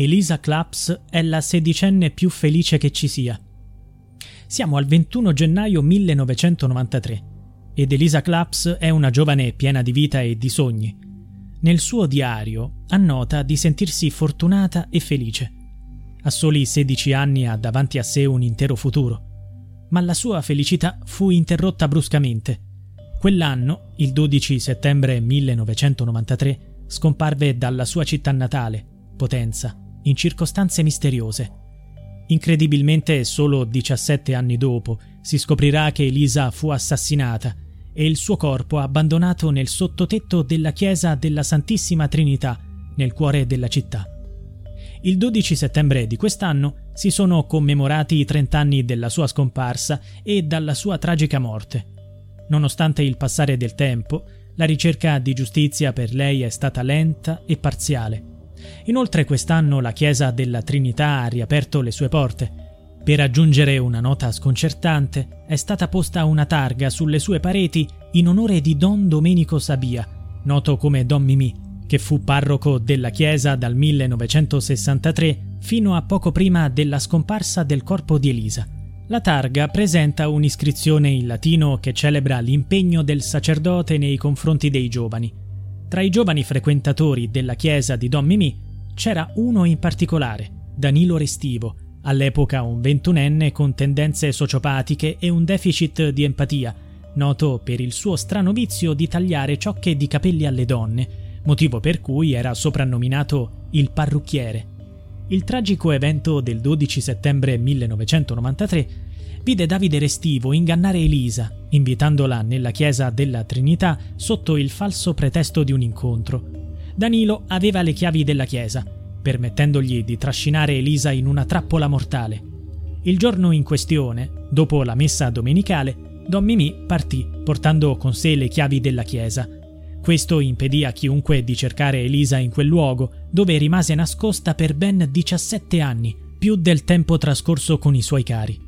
Elisa Claps è la sedicenne più felice che ci sia. Siamo al 21 gennaio 1993 ed Elisa Claps è una giovane piena di vita e di sogni. Nel suo diario annota di sentirsi fortunata e felice. A soli 16 anni ha davanti a sé un intero futuro. Ma la sua felicità fu interrotta bruscamente. Quell'anno, il 12 settembre 1993, scomparve dalla sua città natale, Potenza, in circostanze misteriose. Incredibilmente, solo 17 anni dopo, si scoprirà che Elisa fu assassinata e il suo corpo abbandonato nel sottotetto della chiesa della Santissima Trinità, nel cuore della città. Il 12 settembre di quest'anno si sono commemorati i 30 anni della sua scomparsa e dalla sua tragica morte. Nonostante il passare del tempo, la ricerca di giustizia per lei è stata lenta e parziale. Inoltre quest'anno la chiesa della Trinità ha riaperto le sue porte. Per aggiungere una nota sconcertante, è stata posta una targa sulle sue pareti in onore di Don Domenico Sabia, noto come Don Mimì, che fu parroco della chiesa dal 1963 fino a poco prima della scomparsa del corpo di Elisa. La targa presenta un'iscrizione in latino che celebra l'impegno del sacerdote nei confronti dei giovani. Tra i giovani frequentatori della chiesa di Don Mimì c'era uno in particolare, Danilo Restivo, all'epoca un ventunenne con tendenze sociopatiche e un deficit di empatia, noto per il suo strano vizio di tagliare ciocche di capelli alle donne, motivo per cui era soprannominato il parrucchiere. Il tragico evento del 12 settembre 1993 vide Davide Restivo ingannare Elisa, invitandola nella chiesa della Trinità sotto il falso pretesto di un incontro. Danilo aveva le chiavi della chiesa, permettendogli di trascinare Elisa in una trappola mortale. Il giorno in questione, dopo la messa domenicale, Don Mimì partì portando con sé le chiavi della chiesa. Questo impedì a chiunque di cercare Elisa in quel luogo, dove rimase nascosta per ben 17 anni, più del tempo trascorso con i suoi cari.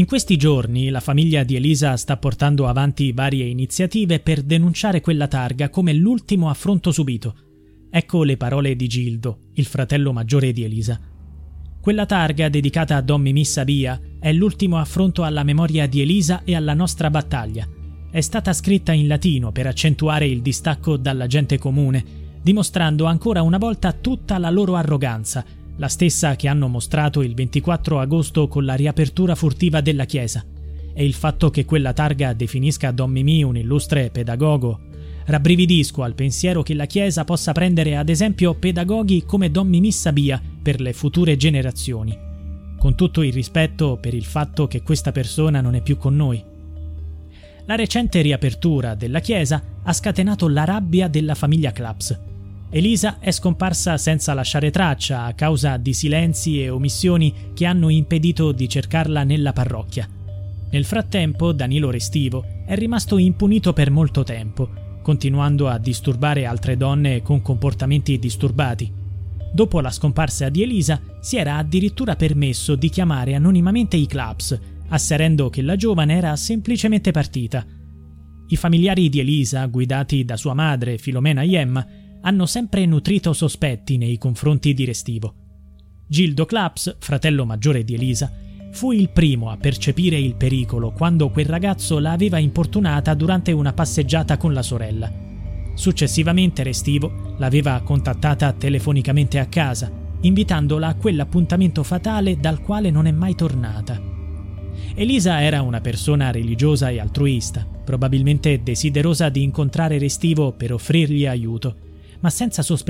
In questi giorni la famiglia di Elisa sta portando avanti varie iniziative per denunciare quella targa come l'ultimo affronto subito. Ecco le parole di Gildo, il fratello maggiore di Elisa. Quella targa dedicata a Don Mimì Sabia è l'ultimo affronto alla memoria di Elisa e alla nostra battaglia. È stata scritta in latino per accentuare il distacco dalla gente comune, dimostrando ancora una volta tutta la loro arroganza, la stessa che hanno mostrato il 24 agosto con la riapertura furtiva della chiesa. E il fatto che quella targa definisca Don Mimì un illustre pedagogo. Rabbrividisco al pensiero che la Chiesa possa prendere ad esempio pedagoghi come Don Mimì Sabia per le future generazioni. Con tutto il rispetto per il fatto che questa persona non è più con noi. La recente riapertura della chiesa ha scatenato la rabbia della famiglia Claps. Elisa è scomparsa senza lasciare traccia a causa di silenzi e omissioni che hanno impedito di cercarla nella parrocchia. Nel frattempo Danilo Restivo è rimasto impunito per molto tempo, continuando a disturbare altre donne con comportamenti disturbati. Dopo la scomparsa di Elisa, si era addirittura permesso di chiamare anonimamente i clubs, asserendo che la giovane era semplicemente partita. I familiari di Elisa, guidati da sua madre, Filomena Iemma, hanno sempre nutrito sospetti nei confronti di Restivo. Gildo Claps, fratello maggiore di Elisa, fu il primo a percepire il pericolo quando quel ragazzo la aveva importunata durante una passeggiata con la sorella. Successivamente Restivo l'aveva contattata telefonicamente a casa, invitandola a quell'appuntamento fatale dal quale non è mai tornata. Elisa era una persona religiosa e altruista, probabilmente desiderosa di incontrare Restivo per offrirgli aiuto, ma senza sospettare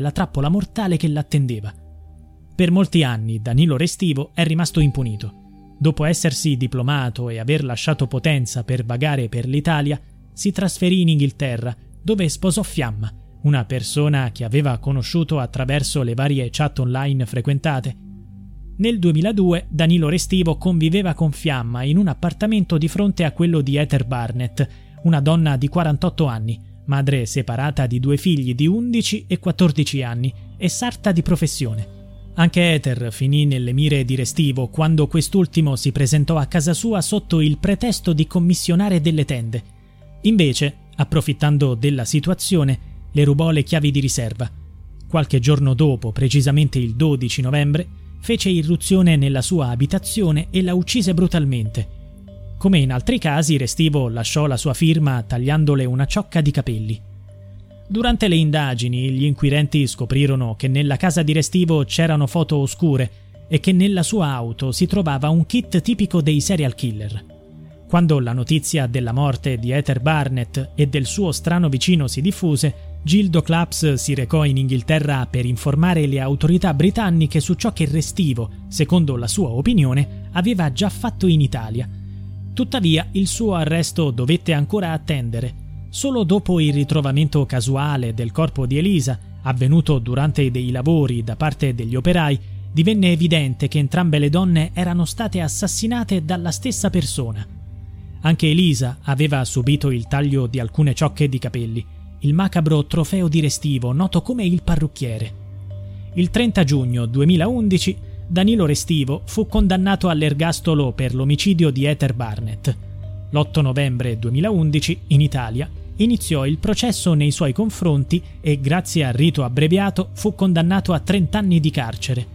la trappola mortale che l'attendeva. Per molti anni Danilo Restivo è rimasto impunito. Dopo essersi diplomato e aver lasciato Potenza per vagare per l'Italia, si trasferì in Inghilterra, dove sposò Fiamma, una persona che aveva conosciuto attraverso le varie chat online frequentate. Nel 2002 Danilo Restivo conviveva con Fiamma in un appartamento di fronte a quello di Ether Barnett, una donna di 48 anni, madre separata di due figli di 11 e 14 anni e sarta di professione. Anche Ether finì nelle mire di Restivo quando quest'ultimo si presentò a casa sua sotto il pretesto di commissionare delle tende. Invece, approfittando della situazione, le rubò le chiavi di riserva. Qualche giorno dopo, precisamente il 12 novembre, fece irruzione nella sua abitazione e la uccise brutalmente. Come in altri casi, Restivo lasciò la sua firma tagliandole una ciocca di capelli. Durante le indagini, gli inquirenti scoprirono che nella casa di Restivo c'erano foto oscure e che nella sua auto si trovava un kit tipico dei serial killer. Quando la notizia della morte di Ether Barnett e del suo strano vicino si diffuse, Gildo Claps si recò in Inghilterra per informare le autorità britanniche su ciò che Restivo, secondo la sua opinione, aveva già fatto in Italia Tuttavia il suo arresto dovette ancora attendere. Solo dopo il ritrovamento casuale del corpo di Elisa, avvenuto durante dei lavori da parte degli operai, divenne evidente che entrambe le donne erano state assassinate dalla stessa persona. Anche Elisa aveva subito il taglio di alcune ciocche di capelli, il macabro trofeo di Restivo noto come il parrucchiere. Il 30 giugno 2011 Danilo Restivo fu condannato all'ergastolo per l'omicidio di Ether Barnett. L'8 novembre 2011, in Italia, iniziò il processo nei suoi confronti e, grazie al rito abbreviato, fu condannato a 30 anni di carcere.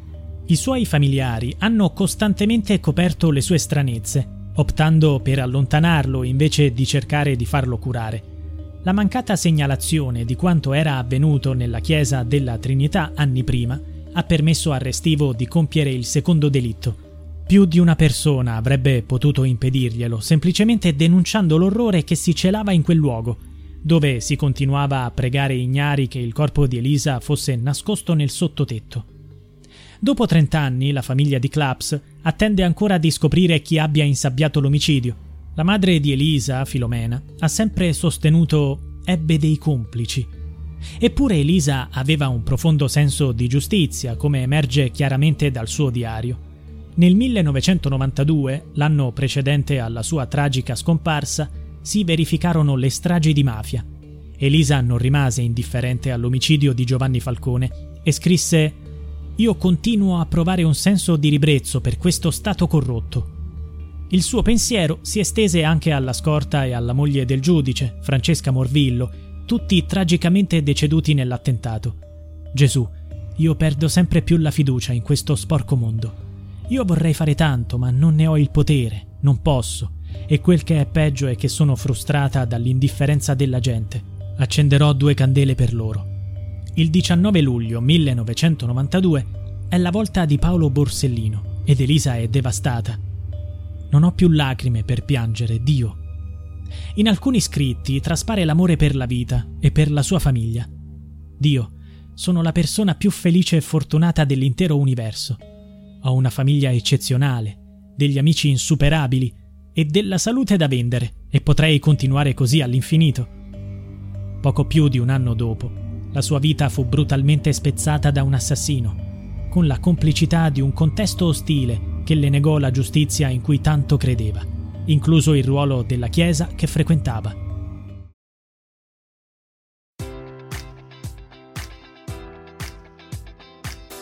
I suoi familiari hanno costantemente coperto le sue stranezze, optando per allontanarlo invece di cercare di farlo curare. La mancata segnalazione di quanto era avvenuto nella chiesa della Trinità anni prima ha permesso al restivo di compiere il secondo delitto. Più di una persona avrebbe potuto impedirglielo, semplicemente denunciando l'orrore che si celava in quel luogo, dove si continuava a pregare ignari che il corpo di Elisa fosse nascosto nel sottotetto. Dopo 30 anni, la famiglia di Claps attende ancora di scoprire chi abbia insabbiato l'omicidio la madre di Elisa, Filomena, ha sempre sostenuto ebbe dei complici. Eppure Elisa aveva un profondo senso di giustizia, come emerge chiaramente dal suo diario. Nel 1992, l'anno precedente alla sua tragica scomparsa, si verificarono le stragi di mafia. Elisa non rimase indifferente all'omicidio di Giovanni Falcone e scrisse Io continuo a provare un senso di ribrezzo per questo Stato corrotto. Il suo pensiero si estese anche alla scorta e alla moglie del giudice, Francesca Morvillo, tutti tragicamente deceduti nell'attentato. Gesù, io perdo sempre più la fiducia in questo sporco mondo. Io vorrei fare tanto, ma non ne ho il potere, non posso, e quel che è peggio è che sono frustrata dall'indifferenza della gente. Accenderò due candele per loro. Il 19 luglio 1992 è la volta di Paolo Borsellino ed Elisa è devastata non ho più lacrime per piangere, Dio. In alcuni scritti traspare l'amore per la vita e per la sua famiglia. Dio, sono la persona più felice e fortunata dell'intero universo. Ho una famiglia eccezionale, degli amici insuperabili e della salute da vendere e potrei continuare così all'infinito. Poco più di un anno dopo, la sua vita fu brutalmente spezzata da un assassino, con la complicità di un contesto ostile che le negò la giustizia in cui tanto credeva, incluso il ruolo della Chiesa che frequentava.